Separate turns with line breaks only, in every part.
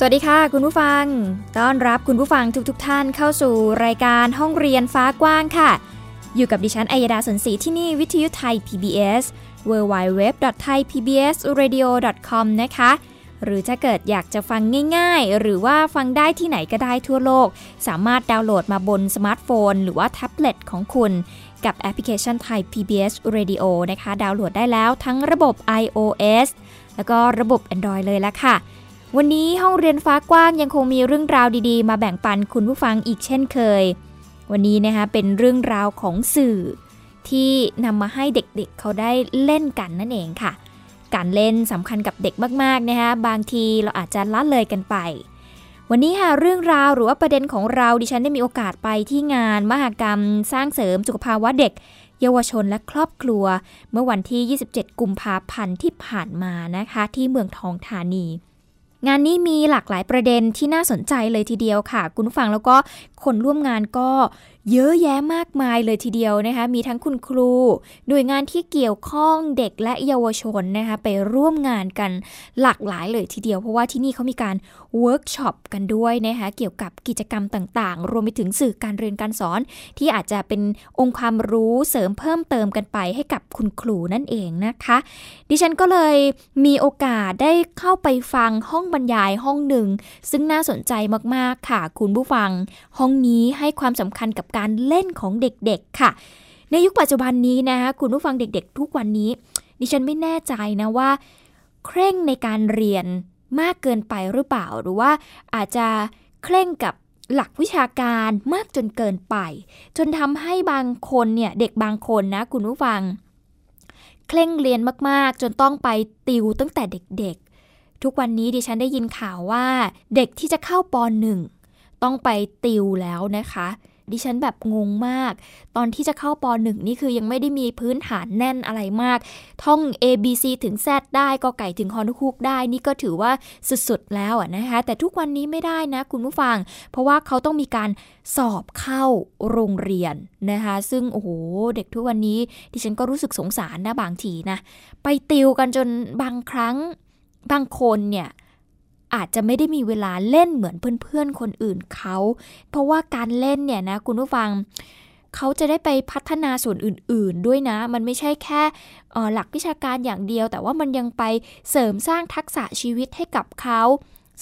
สวัสดีค่ะ คุณผู้ฟัง ต้อนรับคุณผู้ฟังทุกๆ ท่านเข้าสู่รายการห้องเรียนฟ้ากว้างค่ะ อยู่กับดิฉัน อัยดาสนศรีที่นี่วิทยุไทย PBS www.thaipbsradio.com นะคะ หรือถ้าเกิดอยากจะฟังง่ายๆ หรือว่าฟังได้ที่ไหนก็ได้ทั่วโลก สามารถดาวน์โหลดมาบนสมาร์ทโฟน หรือว่าแท็บเล็ตของคุณ กับแอปพลิเคชันไทย PBS Radio นะคะ ดาวน์โหลดได้แล้วทั้งระบบ iOS แล้วก็ระบบ Android เลยละค่ะ วันนี้ห้องเรียนฟ้ากว้างยังคงมีเรื่องราวดีๆ มาแบ่งปันคุณผู้ฟังอีกเช่นเคย วันนี้นะคะเป็นเรื่องราวของสื่อ ที่นำมาให้เด็กๆเเขาได้เล่นกันนั่นเองค่ะ การเล่นสำคัญกับเด็กมากๆนะคะบางทีเราอาจจะละเลยกันไป วันนี้ค่ะเรื่องราวหรือว่าประเด็นของเราดิฉันได้มีโอกาสไปที่งาน มหกรรม สร้างเสริมสุขภาวะเด็ก เยาวชนและครอบครัว เมื่อวันที่ 27 กุมภาพันธ์ที่ผ่านมานะคะ ที่เมืองทองธานี งานนี้มีหลากหลายประเด็นที่น่าสนใจเลยทีเดียวค่ะ คุณฟังแล้วก็คนร่วมงานก็ เยอะแยะมากมายเลยทีเดียวนะคะ มีทั้งคุณครู หน่วยงานที่เกี่ยวข้องเด็กและเยาวชนนะคะไปร่วมงานกันหลากหลายเลยทีเดียว เพราะว่าที่นี่เขามีการเวิร์กช็อปกันด้วยนะคะเกี่ยวกับกิจกรรมต่างๆ รวมไปถึงสื่อการเรียนการสอน ที่อาจจะเป็นองค์ความรู้เสริมเพิ่มเติมกันไปให้กับคุณครูนั่นเองนะคะ ดิฉันก็เลยมีโอกาสได้เข้าไปฟังห้องบรรยายห้องหนึ่ง ซึ่งน่าสนใจมากๆค่ะ คุณผู้ฟัง ห้องนี้ให้ความสำคัญกับการการเล่นของเด็กๆค่ะ ในยุคปัจจุบันนี้นะคะคุณผู้ฟังเด็กๆ ทุกวันนี้ ดิฉันไม่แน่ใจนะว่า เคร่งในการเรียนมากเกินไปหรือเปล่า หรือว่าอาจจะเคร่งกับหลักวิชาการมากจนเกินไป จนทำให้บางคนเนี่ยเด็กบางคนนะคุณผู้ฟัง เคร่งเรียนมากๆ จนต้องไปติวตั้งแต่เด็กๆ ทุกวันนี้ดิฉันได้ยินข่าวว่า เด็กที่จะเข้าปหนึ่งต้องไปติวแล้วนะคะ ดิฉันแบบงงมาก ตอนที่จะเข้าป .1 นี่คือยังไม่ได้มีพื้นฐานแน่นอะไรมาก ท่อง A B C ถึง Z ได้ก็ไก่ถึงฮอนคุกได้นี่ก็ถือว่าสุดๆแล้วนะคะ แต่ทุกวันนี้ไม่ได้นะคุณผู้ฟัง เพราะว่าเขาต้องมีการสอบเข้าโรงเรียนนะคะ ซึ่งโอ้โหเด็กทุกวันนี้ดิฉันก็รู้สึกสงสารนะบางทีนะ ไปติวกันจนบางครั้งบางคนเนี่ย อาจจะไม่ได้มีเวลาเล่นเหมือนเพื่อนๆคนอื่นเขา เพราะว่าการเล่นเนี่ยนะคุณผู้ฟังเขาจะได้ไปพัฒนาส่วนอื่น ๆ ด้วยนะ มันไม่ใช่แค่หลักวิชาการอย่างเดียว แต่ว่ามันยังไปเสริมสร้างทักษะชีวิตให้กับเขา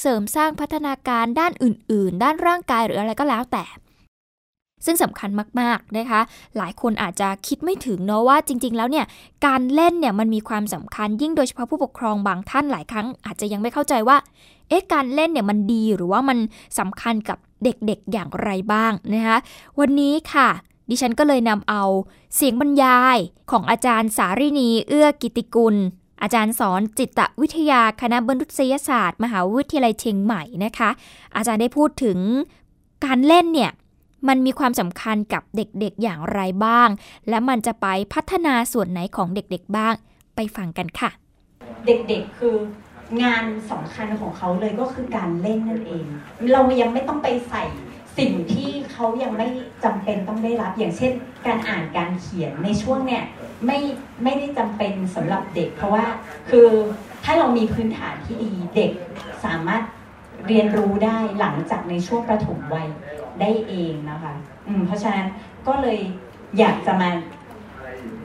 เสริมสร้างพัฒนาการด้านอื่น ๆ ด้านร่างกายหรืออะไรก็แล้วแต่ ซึ่งสำคัญมากๆนะคะ หลายคนอาจจะคิดไม่ถึงเนาะว่าจริง ๆ แล้วเนี่ยการเล่นเนี่ยมันมีความสำคัญยิ่งโดยเฉพาะผู้ปกครองบางท่านหลายครั้ง อาจจะยังไม่เข้าใจว่าเอ๊ะการเล่นเนี่ยมันดีหรือว่ามันสำคัญกับเด็กๆอย่างไรบ้างนะคะวันนี้ค่ะดิฉันก็เลยนำเอาเสียงบรรยายของอาจารย์สารินีเอื้อกิติกุล อาจารย์สอนจิตวิทยาคณะบรรทุยศาสตร์ มหาวิทยาลัยเชียงใหม่นะคะ อาจารย์ได้พูดถึงการเล่นเนี่ย มันมีความสำคัญกับเด็กๆอย่างไรบ้าง และมันจะไปพัฒนาส่วนไหนของเด็กๆบ้าง ไปฟังกันค่ะ
เด็กๆคืองานสำคัญของเขาเลยก็คือการเล่นนั่นเอง เรายังไม่ต้องไปใส่สิ่งที่เขายังไม่จำเป็นต้องได้รับ อย่างเช่น การอ่านการเขียนในช่วงเนี่ยไม่ไม่ได้จำเป็นสำหรับเด็ก เพราะว่าคือถ้าเรามีพื้นฐานที่ดีเด็กสามารถเรียนรู้ได้หลังจากในช่วงประถมวัย ได้เองนะคะอืมเพราะฉะนั้นก็เลยอยากจะมา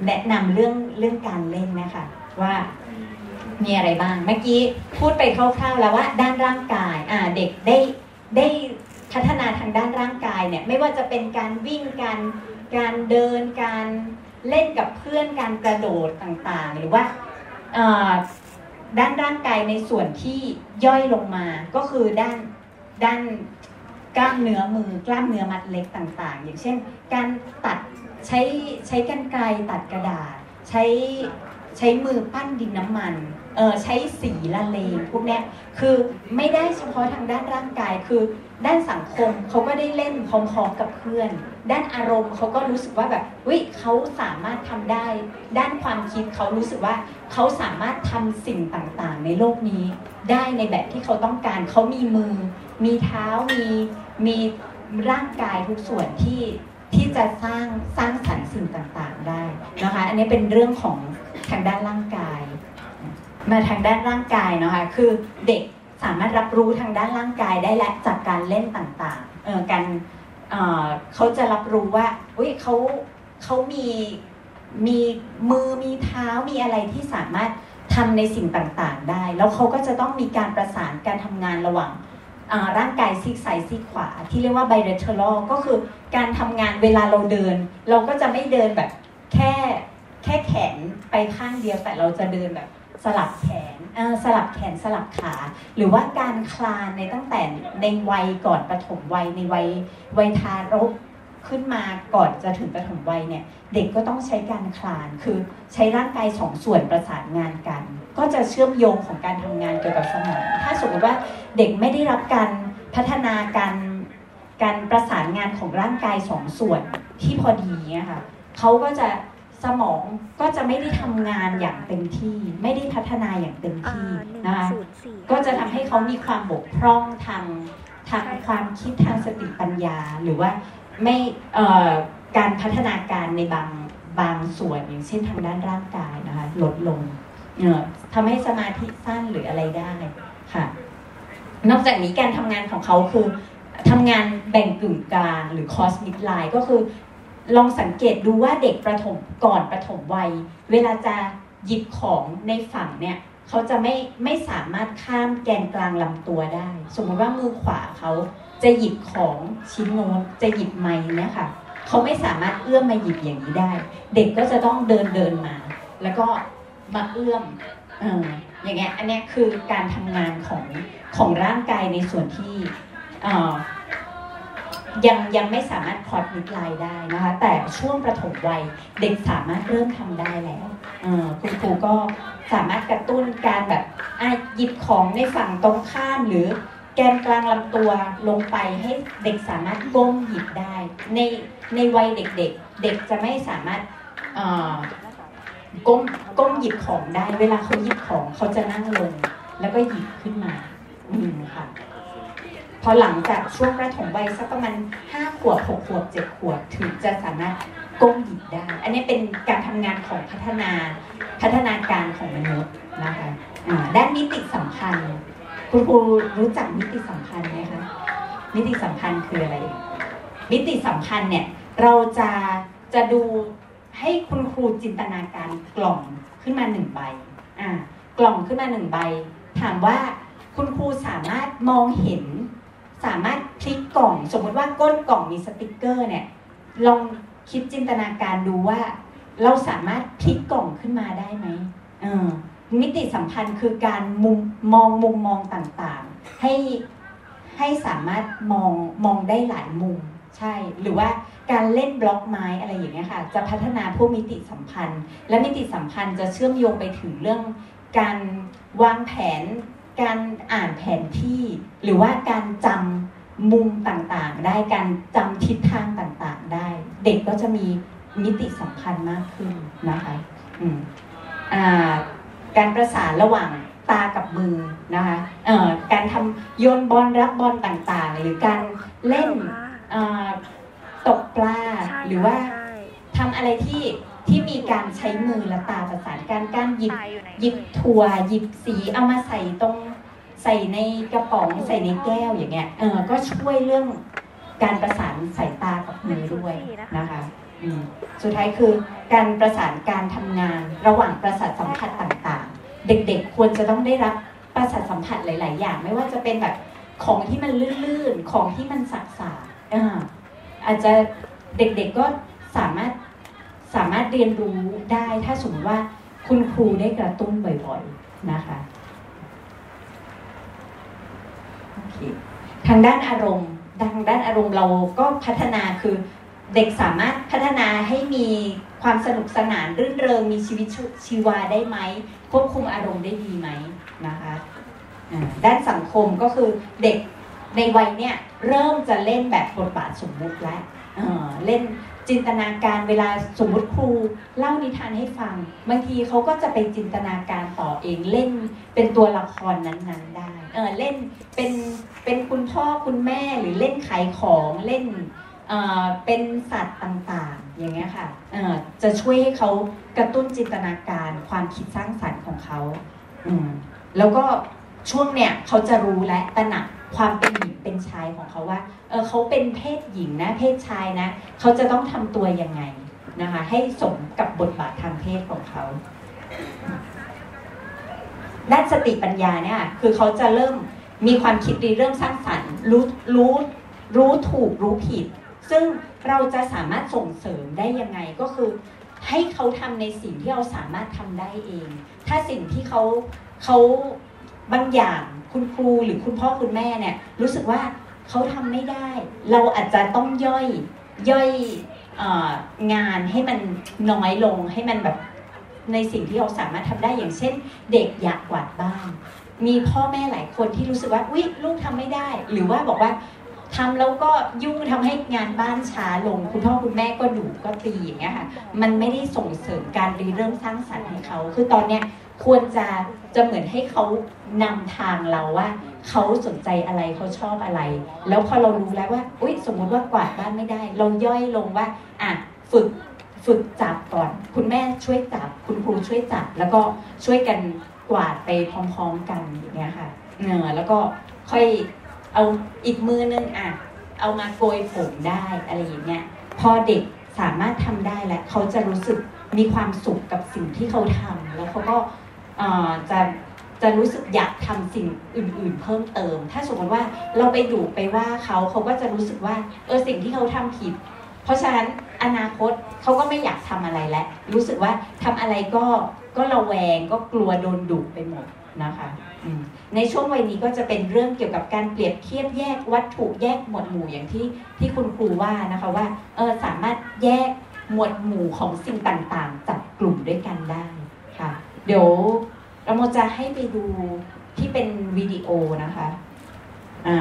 แนะนำเรื่องเรื่องการเล่นนะคะว่ามีอะไรบ้าง เมื่อกี้พูดไปคร่าวๆแล้วว่าด้านร่างกายอ่าเด็กได้ได้พัฒนาทางด้านร่างกายเนี่ยไม่ว่าจะเป็นการวิ่งการการเดินการเล่นกับเพื่อนการกระโดดต่างๆ หรือว่าด้านร่างกายในส่วนที่ย่อยลงมาก็คือด้านด้าน กล้ามเนื้อมือกล้ามเนื้อมัดเล็กต่างๆ อย่างเช่น การตัดใช้ใช้กันไกรตัดกระดาษ ใช้ใช้มือปั้นดินน้ำมันเออใช้สีละเลงพวกนี้คือไม่ได้เฉพาะทางด้านร่างกายคือ ด้านสังคมเขาก็ได้เล่นพร้อมๆกับเพื่อน ด้านอารมณ์เขาก็รู้สึกว่าแบบวิเขาสามารถทำได้ ด้านความคิดเขารู้สึกว่าเขาสามารถทำสิ่งต่างๆ ในโลกนี้ ได้ในแบบที่เขาต้องการเขามีมือ มีเท้ามีมีร่างกายทุกส่วนที่ที่จะสร้างสร้างสรรค์สิ่งต่างๆได้นะคะอันนี้เป็นเรื่องของทางด้านร่างกาย มาทางด้านร่างกายนะคะคือเด็กสามารถรับรู้ทางด้านร่างกายได้และจากการเล่นต่างๆเออการเออเขาจะรับรู้ว่าอุ้ยเขาเขามีมีมือมีเท้ามีอะไรที่สามารถทำในสิ่งต่างๆ ได้ แล้วเขาก็จะต้องมีการประสานการทำงานระหว่าง ร่างกายซีกซ้ายซีกขวา ที่เรียกว่า bilateral ก็คือการทำงานเวลาเราเดิน เราก็จะไม่เดินแบบแค่แค่แขนไปข้างเดียวแต่เราจะเดินแบบสลับแขนสลับแขนสลับขา หรือว่าการคลานในตั้งแต่ในวัยก่อนปฐมวัยในวัยวัยทารกขึ้นมาก่อนจะถึงปฐมวัยเนี่ย เด็กก็ต้องใช้การคลานคือใช้ร่างกายสองส่วนประสานงานกัน ก็จะเชื่อมโยงของการทำงานเกี่ยวกับสมอง ถ้าสมมติว่าเด็กไม่ได้รับการพัฒนาการการประสานงานของร่างกายสองส่วนที่พอดีเนี่ยค่ะเขาก็จะสมองก็จะไม่ได้ทำงานอย่างเต็มที่ ไม่ได้พัฒนาอย่างเต็มที่นะคะก็จะทำให้เขามีความบกพร่องทางทางความคิดทางสติปัญญา หรือว่าไม่การพัฒนาการในบางบางส่วนอย่างเช่นทางด้านร่างกายนะคะลดลง ทำให้สมาธิสั้นหรืออะไรได้ค่ะ นอกจากนี้การทำงานของเขาคือทำงานแบ่งกึ่งกลางหรือคอสมิดไลน์ก็คือ ลองสังเกตดูว่าเด็กประถมก่อนประถมวัย เวลาจะหยิบของในฝั่งเนี่ยเขาจะไม่ไม่สามารถข้ามแกนกลางลำตัวได้ สมมติว่ามือขวาเขาจะหยิบของชิ้นโน้นจะหยิบไม้เนี่ยค่ะเขาไม่สามารถเอื้อมมาหยิบอย่างนี้ได้ เด็กก็จะต้องเดินเดินมา แล้วก็ มาเอื้อมเอออย่างเงี้ยอันนี้คือการทำงานของของร่างกายในส่วนที่ยังยังไม่สามารถพอดมิดไลน์ได้นะคะ แต่ช่วงประถมวัยเด็กสามารถเริ่มทำได้แล้วคุณครูก็สามารถกระตุ้นการแบบหยิบของในฝั่งตรงข้ามหรือแกนกลางลำตัวลงไปให้เด็กสามารถก้มหยิบได้ ในในวัยเด็กๆเเด็กจะไม่สามารถ ก้มก้มหยิบของได้ เวลาเขาหยิบของเขาจะนั่งลง แล้วก็หยิบขึ้นมา อืมค่ะ พอหลังจากช่วงประถมวัยสักประมาณห้าขวบหกขวบเจ็ดขวบถึงจะสามารถก้มหยิบได้ อันนี้เป็นการทำงานของพัฒนาพัฒนาการของมนุษย์นะคะด้านมิติสัมพันธ์คุณครูรู้จักมิติสัมพันธ์ไหมคะ มิติสัมพันธ์คืออะไร มิติสัมพันธ์เนี่ยเราจะจะดู ให้คุณครูจินตนาการกล่องขึ้นมาหนึ่งใบอ่ากล่องขึ้นมาหนึ่งใบ ถามว่าคุณครูสามารถมองเห็น สามารถคลิกกล่อง สมมติว่าก้นกล่องมีสติกเกอร์เนี่ยลองคิดจินตนาการดูว่า เราสามารถคลิกกล่องขึ้นมาได้ไหมเออมิติสัมพันธ์คือการมุมมองมุมมองต่างๆ ให้ให้สามารถมองมองได้หลายมุม ใช่ หรือว่าการเล่นบล็อกไม้อะไรอย่างเงี้ยค่ะ จะพัฒนาพวกมิติสัมพันธ์ และมิติสัมพันธ์จะเชื่อมโยงไปถึงเรื่อง การวางแผน การอ่านแผนที่ หรือว่าการจำมุมต่างๆ ได้การจำทิศทางต่างๆ ได้ เด็กก็จะมีมิติสำคัญมากขึ้นนะคะการประสานระหว่างตากับมือนะคะการทำโยนบอลรับบอลต่างๆ หรือการเล่น ตกปลาหรือว่าทำอะไรที่ที่มีการใช้มือและตาประสานการการหยิบหยิบถั่วหยิบสีเอามาใส่ตรงใส่ในกระป๋องใส่ในแก้วอย่างเงี้ยเออก็ช่วยเรื่องการประสานสายตากับมือด้วยนะคะสุดท้ายคือการประสานการทำงานระหว่างประสาทสัมผัสต่างๆ เด็กๆควรจะต้องได้รับประสาทสัมผัสหลาย ๆ อย่าง ไม่ว่าจะเป็นแบบของที่มันลื่นๆ ของที่มันสักๆ อาจจะเด็กๆก็สามารถสามารถเรียนรู้ได้ถ้าสมมติว่าคุณครูได้กระตุ้นบ่อยๆนะคะทางด้านอารมณ์ทางด้านอารมณ์เราก็พัฒนาคือเด็กสามารถพัฒนาให้มีความสนุกสนานรื่นเริงมีชีวิตชีวาได้ไหมควบคุมอารมณ์ได้ดีไหมนะคะด้านสังคมก็คือเด็ก ในวัยเนี้ยเริ่มจะเล่นแบบบทบาทสมมุติแล้วเล่นจินตนาการเวลาสมมุติครูเล่านิทานให้ฟัง บางทีเขาก็จะไปจินตนาการต่อเองเล่นเป็นตัวละครนั้นๆได้ เออเล่นเป็นเป็นคุณพ่อคุณแม่หรือเล่นขายของเล่นเออเป็นสัตว์ต่างๆ อย่างเงี้ยค่ะเออจะช่วยให้เขากระตุ้นจินตนาการความคิดสร้างสรรค์ของเขา อืมแล้วก็ช่วงเนี้ยเขาจะรู้และตระหนัก ความเป็นหญิงเป็นชายของเขาว่าเออเขาเป็นเพศหญิงนะเพศชายนะเขาจะต้องทำตัวยังไงนะคะ ให้สมกับบทบาททางเพศของเขาด้านสติปัญญาเนี่ย คือเขาจะเริ่มมีความคิดดีเริ่มสร้างสรรค์รู้รู้รู้ถูกรู้ผิด ซึ่งเราจะสามารถส่งเสริมได้ยังไงก็คือ ให้เขาทำในสิ่งที่เราสามารถทำได้เอง ถ้าสิ่งที่เขาเขาบางอย่าง คุณครูหรือคุณพ่อคุณแม่เนี่ยรู้สึกว่าเขาทำไม่ได้ เราอาจจะต้องย่อยย่อยงานให้มันน้อยลงให้มันแบบในสิ่งที่เราสามารถทำได้อย่างเช่น เด็กอยากกวาดบ้านมีพ่อแม่หลายคนที่รู้สึกว่าอุ๊ยลูกทำไม่ได้ หรือว่าบอกว่า ทำแล้วก็ยุ่งทำให้งานบ้านช้าลง คุณพ่อคุณแม่ก็ดุก็ตีอย่างเงี้ยค่ะ มันไม่ได้ส่งเสริมการรีเริ่มสร้างสรรค์ให้เขา คือตอนเนี้ยควรจะจะเหมือนให้เขานำทางเราว่าเขาสนใจอะไรเขาชอบอะไร แล้วพอเรารู้แล้วว่าอุ้ยสมมุติว่ากวาดบ้านไม่ได้ เราย่อยลงว่าอะฝึกฝึกจับก่อน คุณแม่ช่วยจับ คุณครูช่วยจับ แล้วก็ช่วยกันกวาดไปพร้อม ๆ กันอย่างเงี้ยค่ะเนอแล้วก็ค่อย เอาอีกมือนึงอะเอามาโกยผมได้อะไรอย่างเงี้ยพอเด็กสามารถทำได้แล้วเขาจะรู้สึกมีความสุขกับสิ่งที่เขาทำแล้วเขาก็จะจะรู้สึกอยากทำสิ่งอื่น ๆ เพิ่มเติม ถ้าสมมติว่าเราไปดุไปว่าเขาเขาก็จะรู้สึกว่าเออสิ่งที่เขาทำผิด เพราะฉะนั้นอนาคตเขาก็ไม่อยากทำอะไรแล้วรู้สึกว่าทำอะไรก็ก็ระแวงก็กลัวโดนดุไปหมดนะคะ ในช่วงวัยนี้ก็จะเป็นเรื่องเกี่ยวกับการเปรียบเทียบแยกวัตถุแยกหมวดหมู่อย่างที่ที่คุณครูว่านะคะว่าเออสามารถแยกหมวดหมู่ของสิ่งต่างๆจับกลุ่มด้วยกันได้ค่ะ เดี๋ยวเราจะให้ไปดูที่เป็นวิดีโอนะคะะ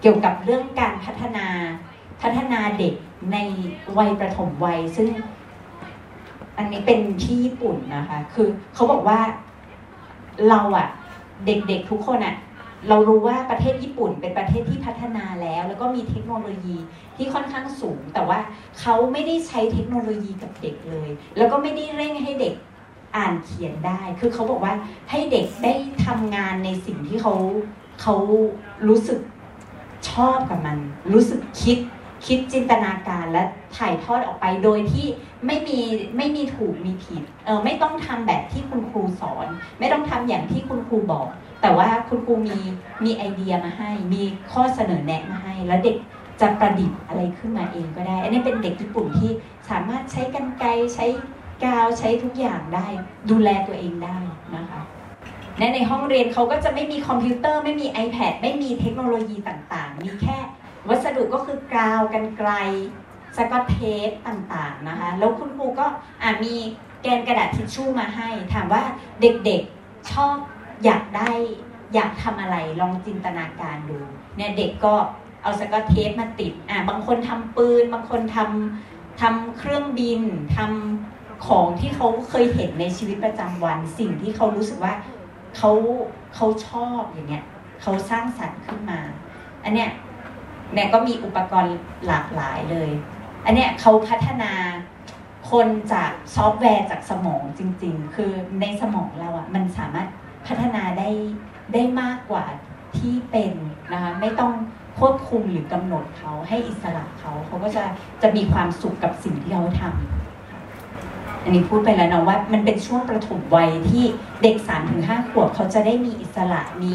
เกี่ยวกับเรื่องการพัฒนาพัฒนาเด็กในวัยประถมวัย ซึ่งอันนี้เป็นที่ญี่ปุ่นนะคะ คือเขาบอกว่าเราอะ เด็กๆทุกคนอะเรารู้ว่าประเทศญี่ปุ่นเป็นประเทศที่พัฒนาแล้ว แล้วก็มีเทคโนโลยีที่ค่อนข้างสูง แต่ว่าเขาไม่ได้ใช้เทคโนโลยีกับเด็กเลย แล้วก็ไม่ได้เร่งให้เด็กอ่านเขียนได้ คือเขาบอกว่าให้เด็กได้ทำงานในสิ่งที่เขาเขารู้สึกชอบกับมัน รู้สึกคิด คิดจินตนาการและถ่ายทอดออกไปโดยที่ไม่มีไม่มีถูกมีผิดเออไม่ต้องทำแบบที่คุณครูสอน ไม่ต้องทำอย่างที่คุณครูบอก แต่ว่าคุณครูมีมีไอเดียมาให้ มีข้อเสนอแนะมาให้ แล้วเด็กจะประดิษฐ์อะไรขึ้นมาเองก็ได้ อันนี้เป็นเด็กญี่ปุ่นที่สามารถใช้กันไกใช้กาวใช้ทุกอย่างได้ ดูแลตัวเองได้นะคะและในห้องเรียนเขาก็จะไม่มีคอมพิวเตอร์ไม่มี iPad ไม่มีเทคโนโลยีต่างๆ มีแค่ วัสดุก็คือกาวกันไกลสกอตเทปต่างๆนะคะ แล้วคุณครูก็มีแกนกระดาษทิชชู่มาให้ ถามว่าเด็กๆชอบอยากได้อยากทำอะไรลองจินตนาการดูเนี่ยเด็กก็เอาสกอตเทปมาติดอ่าบางคนทำปืน บางคนทำทำเครื่องบินทำของที่เขาเคยเห็นในชีวิตประจำวัน สิ่งที่เขารู้สึกว่าเขาเขาชอบอย่างเงี้ยเขาสร้างสรรค์ขึ้นมา อันเนี้ย เนี่ยก็มีอุปกรณ์หลากหลายเลย อันเนี้ยเขาพัฒนาคนจากซอฟต์แวร์จากสมองจริง ๆ คือในสมองเราอะมันสามารถพัฒนาได้ได้มากกว่าที่เป็นนะคะไม่ต้องควบคุมหรือกำหนดเขาให้อิสระเขาเขาก็จะจะมีความสุขกับสิ่งที่เขาทำอันนี้พูดไปแล้วนะว่ามันเป็นช่วงประถมวัยที่เด็ก3าถึงห้าขวบเขาจะได้มีอิสระมี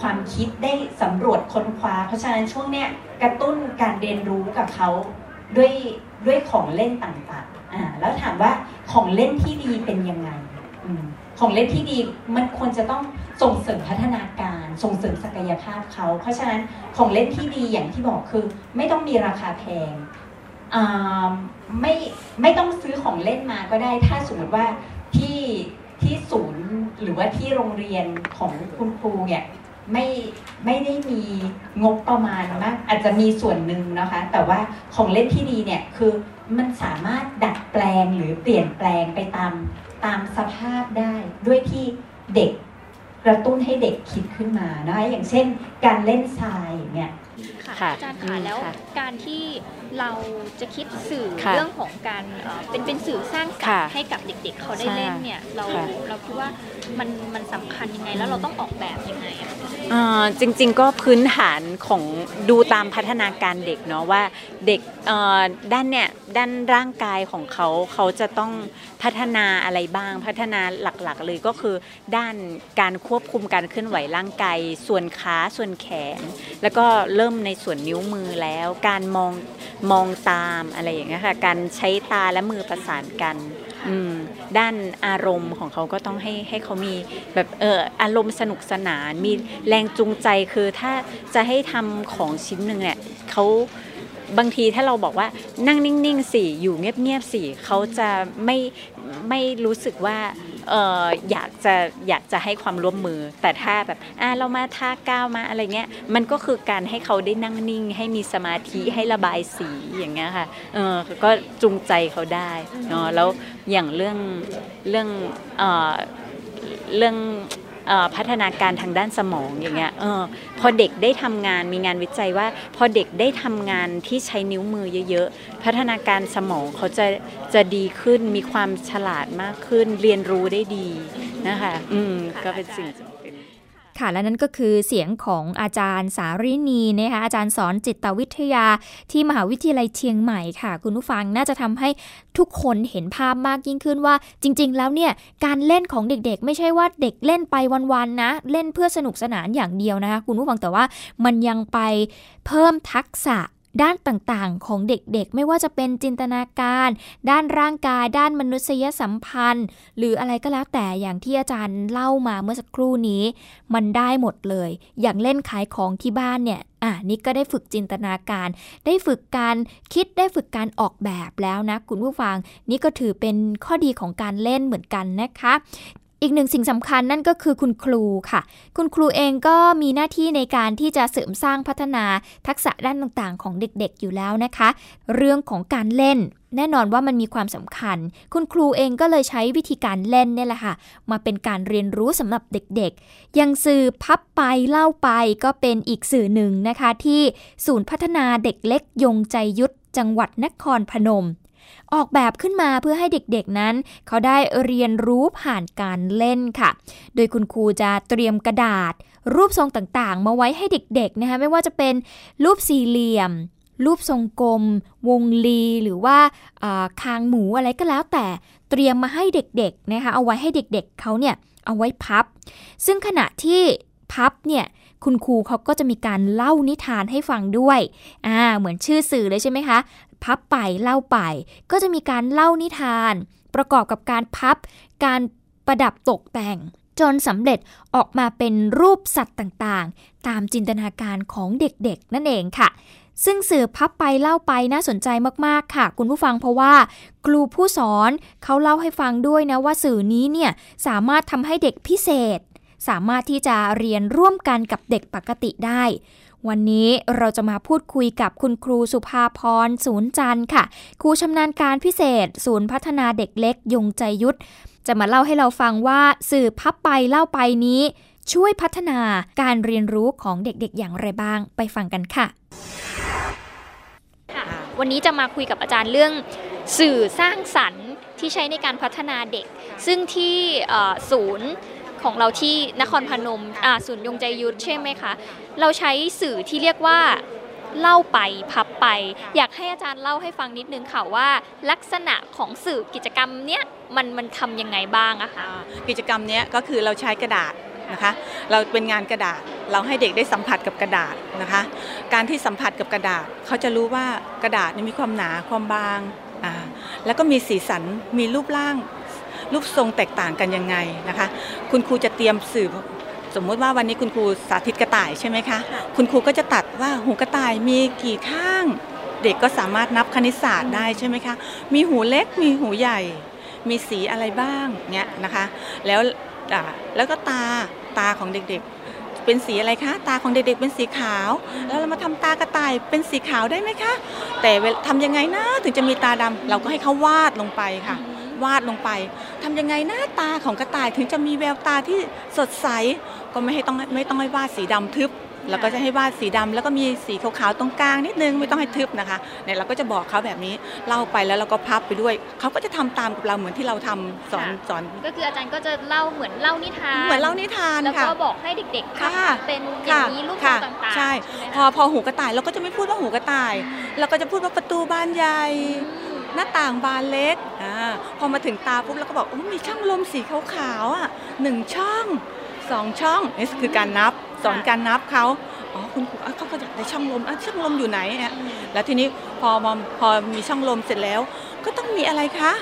ความคิดได้สำรวจค้นคว้า เพราะฉะนั้นช่วงเนี้ย กระตุ้นการเรียนรู้กับเขาด้วยด้วยของเล่นต่างๆอ่าแล้วถามว่าของเล่นที่ดีเป็นยังไงของเล่นที่ดีมันควรจะต้องส่งเสริมพัฒนาการ ส่งเสริมศักยภาพเขา เพราะฉะนั้นของเล่นที่ดีอย่างที่บอกคือ ไม่ต้องมีราคาแพงไม่ไม่ต้องซื้อของเล่นมาก็ได้ ถ้าสมมติว่าที่ที่ศูนย์หรือว่าที่โรงเรียนของคุณครูเนี่ย ไม่ไม่ได้มีงบประมาณมากอาจจะมีส่วนหนึ่งนะคะ แต่ว่าของเล่นที่ดีเนี่ยคือมันสามารถดัดแปลงหรือเปลี่ยนแปลงไปตามตามสภาพได้ ด้วยที่เด็กกระตุ้นให้เด็กคิดขึ้นมานะคะอย่างเช่นการเล่นทรายเนี่ย
ค่ะอาจารย์ค่ะแล้วการที่เราจะคิดสื่อเรื่องของการเป็นเป็นสื่อสร้างสรรค์ให้กับเด็ก ๆ เขาได้เล่นเนี่ยเราเราคิดว่ามันมันสำคัญยังไงแล้วเราต้องออกแบบยังไงอะ
จริงๆก็พื้นฐานของดูตามพัฒนาการเด็กเนาะว่าเด็กด้านเนี่ยด้านร่างกายของเขาเขาจะต้องพัฒนาอะไรบ้างพัฒนาหลักๆ เลยก็คือ ด้านการควบคุมการเคลื่อนไหวร่างกายส่วนขาส่วนแขน แล้วก็เริ่มในส่วนนิ้วมือแล้ว การมองมองตามอะไรอย่างเงี้ยค่ะการใช้ตาและมือประสานกันด้านอารมณ์ของเขาก็ต้องให้ให้เขามีแบบเอออารมณ์สนุกสนาน มีแรงจูงใจคือถ้าจะให้ทำของชิ้นหนึ่งเนี่ยเขาบางทีถ้าเราบอกว่านั่งนิ่งๆสิอยู่เงียบๆสิเขาจะไม่ไม่รู้สึกว่า เอออยากจะอยากจะให้ความร่วมมือ แต่ถ้าแบบอ่าเรามาท่าก้าวมาอะไรเงี้ยมันก็คือการให้เขาได้นั่งนิ่ง ให้มีสมาธิให้ระบายสีอย่างเงี้ยค่ะเออก็จูงใจเขาได้เนาะแล้วอย่างเรื่องเรื่องเออเรื่อง พัฒนาการทางด้านสมองอย่างเงี้ยออพอเด็กได้ทำงานมีงานวิจัยว่า พอเด็กได้ทำงานที่ใช้นิ้วมือเยอะๆ พัฒนาการสมองเขาจะจะดีขึ้นมีความฉลาดมากขึ้น เรียนรู้ได้ดีนะคะอืมก็เป็นสิ่ง
ค่ะ และนั่นก็คือเสียงของอาจารย์สารินีนะคะอาจารย์สอนจิตวิทยาที่มหาวิทยาลัยเชียงใหม่ค่ะ คุณผู้ฟังน่าจะทำให้ทุกคนเห็นภาพมากยิ่งขึ้นว่า จริง ๆ แล้วเนี่ยการเล่นของเด็กๆ ไม่ใช่ว่าเด็กเล่นไปวันๆนะ เล่นเพื่อสนุกสนานอย่างเดียวนะคะคุณผู้ฟังแต่ว่ามันยังไปเพิ่มทักษะ ด้านต่างๆ ของเด็กๆ ไม่ว่าจะเป็นจินตนาการ ด้านร่างกาย ด้านมนุษยสัมพันธ์ หรืออะไรก็แล้วแต่อย่างที่อาจารย์เล่ามาเมื่อสักครู่นี้ มันได้หมดเลย อย่างเล่นขายของที่บ้านเนี่ยอ่านี่ก็ได้ฝึกจินตนาการ ได้ฝึกการคิดได้ฝึกการออกแบบแล้วนะ คุณผู้ฟัง นี่ก็ถือเป็นข้อดีของการเล่นเหมือนกันนะคะ อีกหนึ่งสิ่งสำคัญนั่นก็คือคุณครูค่ะ คุณครูเองก็มีหน้าที่ในการที่จะเสริมสร้างพัฒนาทักษะด้านต่างๆ ของเด็กๆอยู่แล้วนะคะ เรื่องของการเล่นแน่นอนว่ามันมีความสำคัญ คุณครูเองก็เลยใช้วิธีการเล่นเนี่ยแหละค่ะ มาเป็นการเรียนรู้สำหรับเด็กๆ ยังสื่อพับไปเล่าไปก็เป็นอีกสื่อหนึ่งนะคะ ที่ศูนย์พัฒนาเด็กเล็กยงใจยุทธจังหวัดนครพนม ออกแบบขึ้นมาเพื่อให้เด็กๆนั้น เขาได้เรียนรู้ผ่านการเล่นค่ะ โดยคุณครูจะเตรียมกระดาษ รูปทรงต่างๆ มาไว้ให้เด็กๆนะคะไม่ว่าจะเป็นรูปสี่เหลี่ยม รูปทรงกลม วงลีหรือว่าคางหมูอะไรก็แล้วแต่เตรียมมาให้เด็กๆนะคะเอาไว้ให้เด็กๆเขาเนี่ยเอาไว้พับ ซึ่งขณะที่พับเนี่ยคุณครูเขาก็จะมีการเล่านิทานให้ฟังด้วย อ่า เหมือนชื่อสื่อเลยใช่ไหมคะ พับไปเล่าไป ก็จะมีการเล่านิทาน ประกอบกับการพับ การประดับตกแต่ง จนสำเร็จออกมาเป็นรูปสัตว์ต่างๆ ตามจินตนาการของเด็กๆ นั่นเองค่ะ ซึ่งสื่อพับไปเล่าไปน่าสนใจมากๆค่ะ คุณผู้ฟังเพราะว่า ครูผู้สอนเขาเล่าให้ฟังด้วยนะว่าสื่อนี้เนี่ยสามารถทำให้เด็กพิเศษ สามารถที่จะเรียนร่วมกันกับเด็กปกติได้ วันนี้เราจะมาพูดคุยกับคุณครูสุภาพรศูนย์จันทร์ค่ะ ครูชำนาญการพิเศษ ศูนย์พัฒนาเด็กเล็กยงใจยุทธจะมาเล่าให้เราฟังว่าสื่อพับไปเล่าไปนี้ ช่วยพัฒนาการเรียนรู้ของเด็กๆ อย่างไรบ้างไปฟังกันค่ะค่ะวันนี้จะมาคุยกับอาจารย์เรื่องสื่อสร้างสรรค์ที่ใช้ในการพัฒนาเด็ก ซึ่งที่ศูนย์ ของเราที่นครพนมอ่าศูนย์ยงใจยุทธใช่ไหมคะ เราใช้สื่อที่เรียกว่าเล่าไปพับไป อยากให้อาจารย์เล่าให้ฟังนิดนึงค่ะว่าลักษณะของสื่อกิจกรรมเนี้ยมันมันทำยังไงบ้างอะคะ
กิจกรรมเนี้ยก็คือเราใช้กระดาษนะคะเราเป็นงานกระดาษเราให้เด็กได้สัมผัสกับกระดาษนะคะ การที่สัมผัสกับกระดาษเขาจะรู้ว่ากระดาษมีความหนาความบางอ่าแล้วก็มีสีสันมีรูปร่าง รูปทรงแตกต่างกันยังไงนะคะ คุณครูจะเตรียมสื่อสมมุติว่าวันนี้คุณครูสาธิตกระต่ายใช่ไหมคะคุณครูก็จะตัดว่าหูกระต่ายมีกี่ข้าง เด็กก็สามารถนับคณิตศาสตร์ได้ใช่ไหมคะมีหูเล็กมีหูใหญ่ มีสีอะไรบ้างเนี่ยนะคะ แล้วอ่าแล้วก็ตาตาของเด็กๆ เป็นสีอะไรคะ ตาของเด็กๆเป็นสีขาว แล้วเรามาทำตากระต่ายเป็นสีขาวได้ไหมคะ แต่เวลาทำยังไงนะถึงจะมีตาดำเราก็ให้เขาวาดลงไปค่ะ วาดลงไปทำยังไงหน้าตาของกระต่ายถึงจะมีแววตาที่สดใสก็ไม่ให้ต้องไม่ต้องให้วาดสีดำทึบแล้วก็จะให้วาดสีดำแล้วก็มีสีขาวๆตรงกลางนิดนึงไม่ต้องให้ทึบนะคะเนี่ยเราก็จะบอกเขาแบบนี้เล่าไปแล้วเราก็พับไปด้วย เขาก็จะทำตามกับเราเหมือนที่เราทำสอนสอน
ก็คืออาจารย์ก็จะเล่าเหมือนเล่านิทาน
เหมือนเล่านิทาน
แล้ว
ค่ะ
ก็บอกให้เด็กๆ
ค่ะ
ทำเป็นอย่างนี้รูปทร
ค่ะ
งต่างๆ
ใช่
ไหม
พอพอหูกระต่ายเราก็จะไม่พูดว่าหูกระต่าย เราก็จะพูดว่าประตูบานใหญ่ หน้าต่างบานเล็กอาพอมาถึงตาปุ๊บเราก็บอกโอ้มีช่องลมสีขาวๆอะหนึ่งช่องสองช่องนี่คือการนับสอนการนับเขาอ๋อคุณครูอะเขาก็อยากได้ช่องลมอะช่องลมอยู่ไหนอะแล้วทีนี้พอมาพอมีช่องลมเสร็จแล้ว ก็ต้องมีอะไรคะ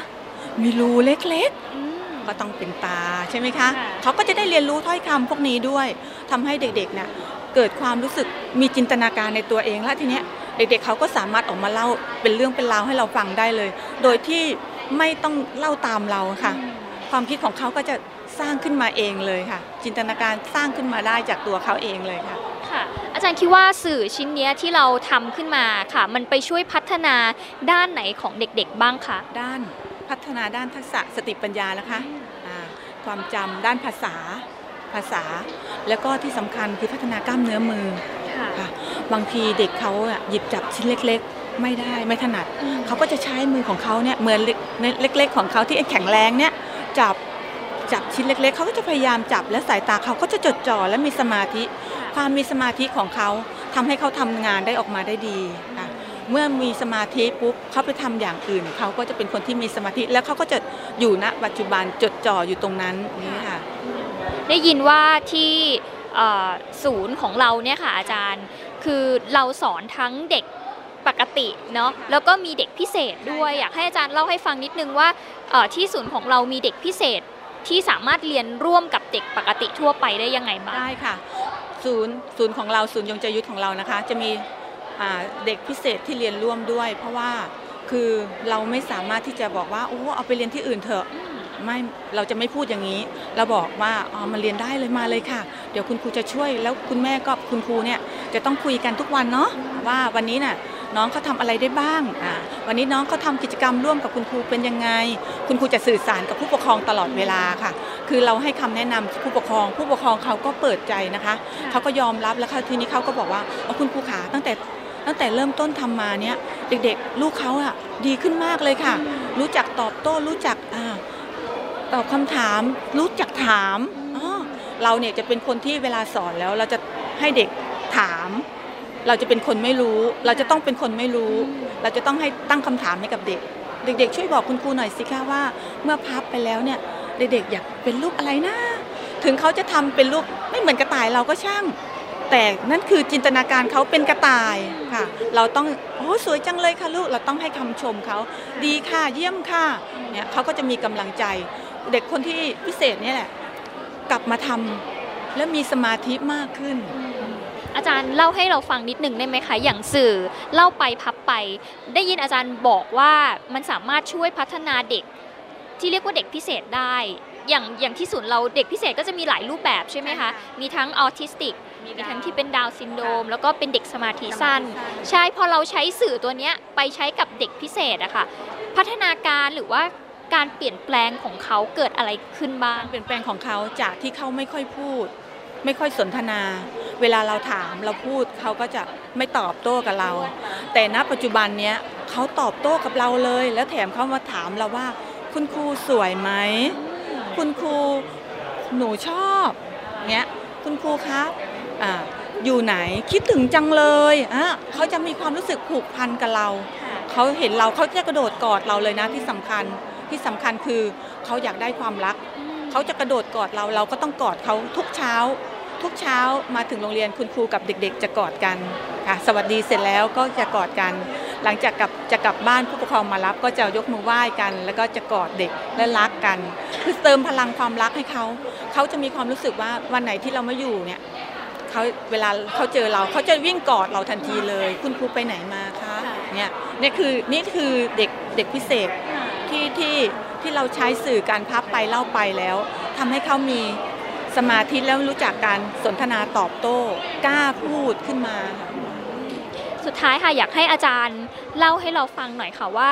มีรูเล็กๆก็ต้องเป็นตาใช่ไหมคะ
ค่ะ
เขาก็จะได้เรียนรู้ถ้อยคำพวกนี้ด้วยทำให้เด็กๆเนี่ยเกิดความรู้สึกมีจินตนาการในตัวเองแล้วทีเนี้ย เด็กๆเขาก็สามารถออกมาเล่าเป็นเรื่องเป็นราวให้เราฟังได้เลย โดยที่ไม่ต้องเล่าตามเราค่ะ ความคิดของเขาก็จะสร้างขึ้นมาเองเลยค่ะ จินตนาการสร้างขึ้นมาได้จากตัวเขาเองเลยค่ะ
ค่ะ อาจารย์คิดว่าสื่อชิ้นเนี้ยที่เราทำขึ้นมาค่ะ มันไปช่วยพัฒนาด้านไหนของเด็กๆบ้างคะ
ด้านพัฒนาด้านทักษะสติปัญญานะคะอ่าความจำด้านภาษาภาษา แล้วก็ที่สำคัญคือพัฒนากล้ามเนื้อมือ
ค่ะ
ค่ะ บางทีเด็กเขาอะหยิบจับชิ้นเล็ก ๆ ไม่ได้ไม่ถนัดเขาก็จะใช้มือของเขาเนี่ยเหมือนเล็กเล็ก ๆ ของเขาที่แข็งแรงเนี่ยจับจับชิ้นเล็ก ๆ เขาก็จะพยายามจับและสายตาเขาก็จะจดจ่อและมีสมาธิ ความมีสมาธิของเขาทำให้เขาทำงานได้ออกมาได้ดีค่ะเมื่อมีสมาธิปุ๊บเขาไปทำอย่างอื่น เขาก็จะเป็นคนที่มีสมาธิแล้วเขาก็จะอยู่ณปัจจุบันจดจ่ออยู่ตรงนั้นนี่ค่ะ
ได้ยินว่าที่เอ่อศูนย์ของเราเนี่ยค่ะอาจารย์ คือเราสอนทั้งเด็กปกติเนาะแล้วก็มีเด็กพิเศษด้วย อยากให้อาจารย์เล่าให้ฟังนิดนึงว่าเอ่อที่ศูนย์ของเรามีเด็กพิเศษที่สามารถเรียนร่วมกับเด็กปกติทั่วไปได้ยังไงบ้าง
ได้ค่ะ ศูนย์ศูนย์ของเราศูนย์ยงใจยุทธของเรานะคะ จะมีอ่าเด็กพิเศษที่เรียนร่วมด้วย เพราะว่าคือเราไม่สามารถที่จะบอกว่าโอ้เอาไปเรียนที่อื่นเถอะ ไม่เราจะไม่พูดอย่างนี้ เราบอกว่าอ๋อมาเรียนได้เลยมาเลยค่ะ เดี๋ยวคุณครูจะช่วย แล้วคุณแม่ก็คุณครูเนี่ยจะต้องคุยกันทุกวันเนาะว่าวันนี้น่ะน้องเขาทำอะไรได้บ้างอ่าวันนี้น้องเขาทำกิจกรรมร่วมกับคุณครูเป็นยังไง คุณครูจะสื่อสารกับผู้ปกครองตลอดเวลาค่ะ คือเราให้คำแนะนำผู้ปกครอง ผู้ปกครองเขาก็เปิดใจนะคะเขาก็ยอมรับแล้วเขาทีนี้เขาก็บอกว่าเอาคุณครูขาตั้งแต่ตั้งแต่เริ่มต้นทำมาเนี้ยเด็กๆ ลูกเขาอะดีขึ้นมากเลยค่ะ รู้จักตอบโต้รู้จักอ่า ตอบคำถามรู้จักถามเราเนี่ยจะเป็นคนที่เวลาสอนแล้วเราจะให้เด็กถาม เราจะเป็นคนไม่รู้ เราจะต้องเป็นคนไม่รู้ เราจะต้องให้ตั้งคำถามให้กับเด็ก เด็ก ๆ ช่วยบอกคุณครูหน่อยสิคะว่า เมื่อพับไปแล้วเนี่ยเด็กๆอยากเป็นรูปอะไรนะ ถึงเขาจะทำเป็นรูปไม่เหมือนกระต่ายเราก็ช่าง แต่นั่นคือจินตนาการเขาเป็นกระต่ายค่ะ เราต้องโอ้สวยจังเลยค่ะลูกเราต้องให้คำชมเขาดีค่ะเยี่ยมค่ะเนี่ยเขาก็จะมีกำลังใจ เด็กคนที่พิเศษเนี่ยแหละ กลับมาทำแล้วมีสมาธิมากขึ้น
อาจารย์เล่าให้เราฟังนิดนึงได้ไหมคะ อย่างสื่อเล่าไปพับไป ได้ยินอาจารย์บอกว่ามันสามารถช่วยพัฒนาเด็กที่เรียกว่าเด็กพิเศษได้ อย่างอย่างที่ศูนย์เราเด็กพิเศษก็จะมีหลายรูปแบบใช่ไหมคะ มีทั้งออทิสติก
มี
มี
ดาว
ทั้งที่เป็นดาวน์ซินโดรมแล้วก็เป็นเด็กสมาธิ
สมาธิ
สั้น
สั้น
ใช่ พอเราใช้สื่อตัวเนี้ยไปใช้กับเด็กพิเศษอะค่ะ พัฒนาการหรือว่า การเปลี่ยนแปลงของเขาเกิดอะไรขึ้นบ้าง
การเปลี่ยนแปลงของเขาจากที่เขาไม่ค่อยพูด ไม่ค่อยสนทนา เวลาเราถามเราพูดเขาก็จะไม่ตอบโต้กับเรา แต่ณปัจจุบันเนี้ยเขาตอบโต้กับเราเลย แล้วแถมเขามาถามเราว่า คุณครูสวยไหมคุณครูหนูชอบเงี้ยคุณครูครับอ่าอยู่ไหนคิดถึงจังเลยอะเขาจะมีความรู้สึกผูกพันกับเรา เขาเห็นเราเขาจะกระโดดกอดเราเลยนะที่สำคัญ ที่สำคัญคือเขาอยากได้ความรัก เขาจะกระโดดกอดเราเราก็ต้องกอดเขาทุกเช้า ทุกเช้ามาถึงโรงเรียนคุณครูกับเด็ก ๆ จะกอดกันค่ะสวัสดีเสร็จแล้วก็จะกอดกัน หลังจากกลับจะกลับบ้านผู้ปกครองมารับ ก็จะยกมือไหว้กัน แล้วก็จะกอดเด็กและรักกัน คือเติมพลังความรักให้เขาเขาจะมีความรู้สึกว่าวันไหนที่เราไม่อยู่เนี่ยเขาเวลาเขาเจอเราเขาจะวิ่งกอดเราทันทีเลย คุณครูไปไหนมาคะเนี่ยนี่คือนี่คือเด็กเด็กพิเศษ ที่ที่ที่เราใช้สื่อการพับไปเล่าไปแล้วทำให้เขามีสมาธิแล้วรู้จักการสนทนาตอบโต้กล้าพูดขึ้นมา
สุดท้ายค่ะอยากให้อาจารย์เล่าให้เราฟังหน่อยค่ะว่า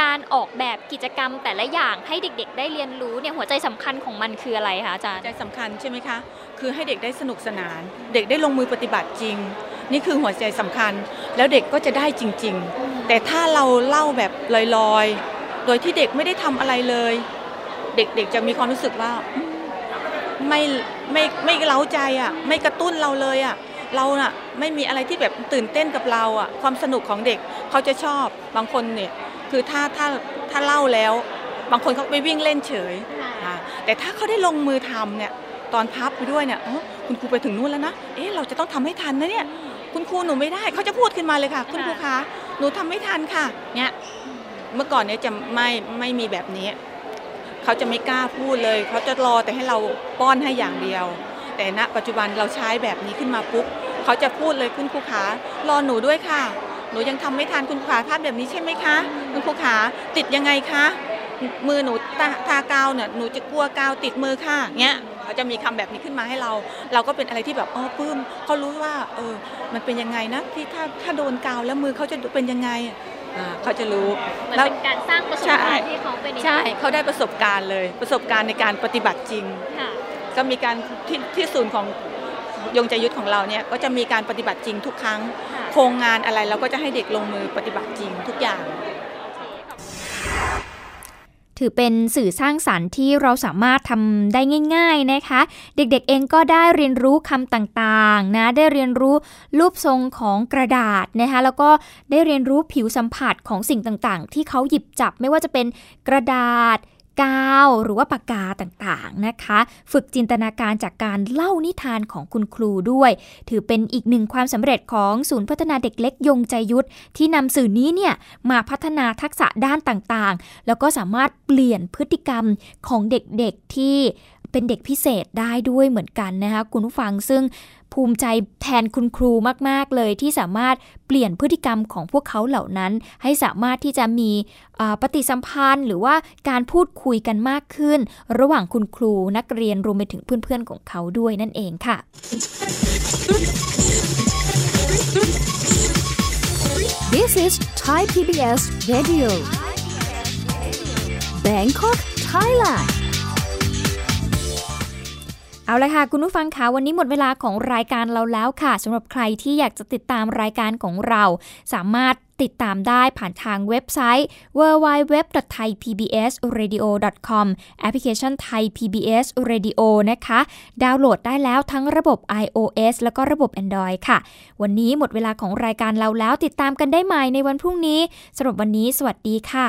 การออกแบบกิจกรรมแต่ละอย่างให้เด็ก ๆ ได้เรียนรู้เนี่ยหัวใจสำคัญของมันคืออะไรคะอาจารย์
ใจสำคัญใช่ไหมคะคือให้เด็กได้สนุกสนาน เด็กได้ลงมือปฏิบัติจริง นี่คือหัวใจสำคัญ แล้วเด็กก็จะได้จริง ๆ แต่ถ้าเราเล่าแบบลอยๆ โดยที่เด็กไม่ได้ทำอะไรเลย เด็กๆจะมีความรู้สึกว่าอืมไม่ไม่ไม่เล้าใจอะ ไม่กระตุ้นเราเลยอะเราน่ะไม่มีอะไรที่แบบตื่นเต้นกับเราอะความสนุกของเด็กเขาจะชอบบางคนเนี่ยคือถ้าถ้าถ้าเล่าแล้ว บางคนเขาไปวิ่งเล่นเฉยอ่าแต่ถ้าเขาได้ลงมือทำเนี่ยตอนพับไปด้วยเนี่ยเอ้อคุณครูไปถึงนู่นแล้วนะเอ๊ะเราจะต้องทำให้ทันนะเนี่ยคุณครูหนูไม่ได้เขาจะพูดขึ้นมาเลยค่ะ คุณครูคะหนูทำไม่ทันค่ะเนี่ย เมื่อก่อนเนี่ยจะไม่ไม่มีแบบนี้ เขาจะไม่กล้าพูดเลย เขาจะรอแต่ให้เราป้อนให้อย่างเดียว แต่ณปัจจุบันเราใช้แบบนี้ขึ้นมาปุ๊บเขาจะพูดเลยคุณครูขารอหนูด้วยค่ะ หนูยังทำไม่ทันคุณครูขาภาพแบบนี้ใช่ไหมคะ คุณครูขาติดยังไงคะมือหนูตาทากาวเนี่ยหนูจะกลัวกาวติดมือค่ะเงี้ยเขาจะมีคำแบบนี้ขึ้นมาให้เรา เราก็เป็นอะไรที่แบบอ๋อปื้มเขารู้ว่าเออมันเป็นยังไงนะที่ถ้าถ้าโดนกาวแล้วมือเขาจะเป็นยังไง อ่าเขาจะรู้
มัน
แล้ว
เป็นการสร้างประสบ
ใช่
การณ์ให้เขาไปใน
ใช่เขาได้ประสบการณ์เลย ประสบการณ์ในการปฏิบัติจริง
ค่ะ
ก็มีการที่ที่ศูนย์ของยงใจยุทธของเราเนี่ยก็จะมีการปฏิบัติจริงทุกครั้ง
ค่ะ
โครงงานอะไรเราก็จะให้เด็กลงมือปฏิบัติจริงทุกอย่าง
ถือเป็นสื่อสร้างสรรค์ที่เราสามารถทำได้ง่าย ๆนะคะ เด็กๆเองก็ได้เรียนรู้คำต่างๆนะได้เรียนรู้รูปทรงของกระดาษนะคะแล้วก็ได้เรียนรู้ผิวสัมผัสของสิ่งต่างๆ ที่เขาหยิบจับไม่ว่าจะเป็นกระดาษ กาวหรือว่าปากกาต่างๆนะคะ ฝึกจินตนาการจากการเล่านิทานของคุณครูด้วย ถือเป็นอีกหนึ่งความสำเร็จของศูนย์พัฒนาเด็กเล็กยงใจยุทธที่นำสื่อนี้เนี่ยมาพัฒนาทักษะด้านต่างๆ แล้วก็สามารถเปลี่ยนพฤติกรรมของเด็กๆที่ เป็นเด็กพิเศษได้ด้วยเหมือนกันนะคะคุณผู้ฟังซึ่งภูมิใจแทนคุณครูมาก ๆ เลยที่สามารถเปลี่ยนพฤติกรรมของพวกเขาเหล่านั้น ให้สามารถที่จะมีปฏิสัมพันธ์ หรือว่าการพูดคุยกันมากขึ้น ระหว่างคุณครูนักเรียนรวมไปถึงเพื่อน ๆ ของเขาด้วยนั่นเองค่ะ
This is Thai PBS Radio Bangkok Thailand
เอาละค่ะ คุณผู้ฟังคะวันนี้หมดเวลาของรายการเราแล้วค่ะสำหรับใครที่อยากจะติดตามรายการของเรา สามารถติดตามได้ผ่านทางเว็บไซต์ www.thaipbsradio.com แอปพลิเคชัน Thai PBS Radio นะคะ ดาวน์โหลดได้แล้วทั้งระบบ iOS แล้วก็ระบบ Android ค่ะ วันนี้หมดเวลาของรายการเราแล้วติดตามกันได้ใหม่ในวันพรุ่งนี้สำหรับวันนี้ สวัสดีค่ะ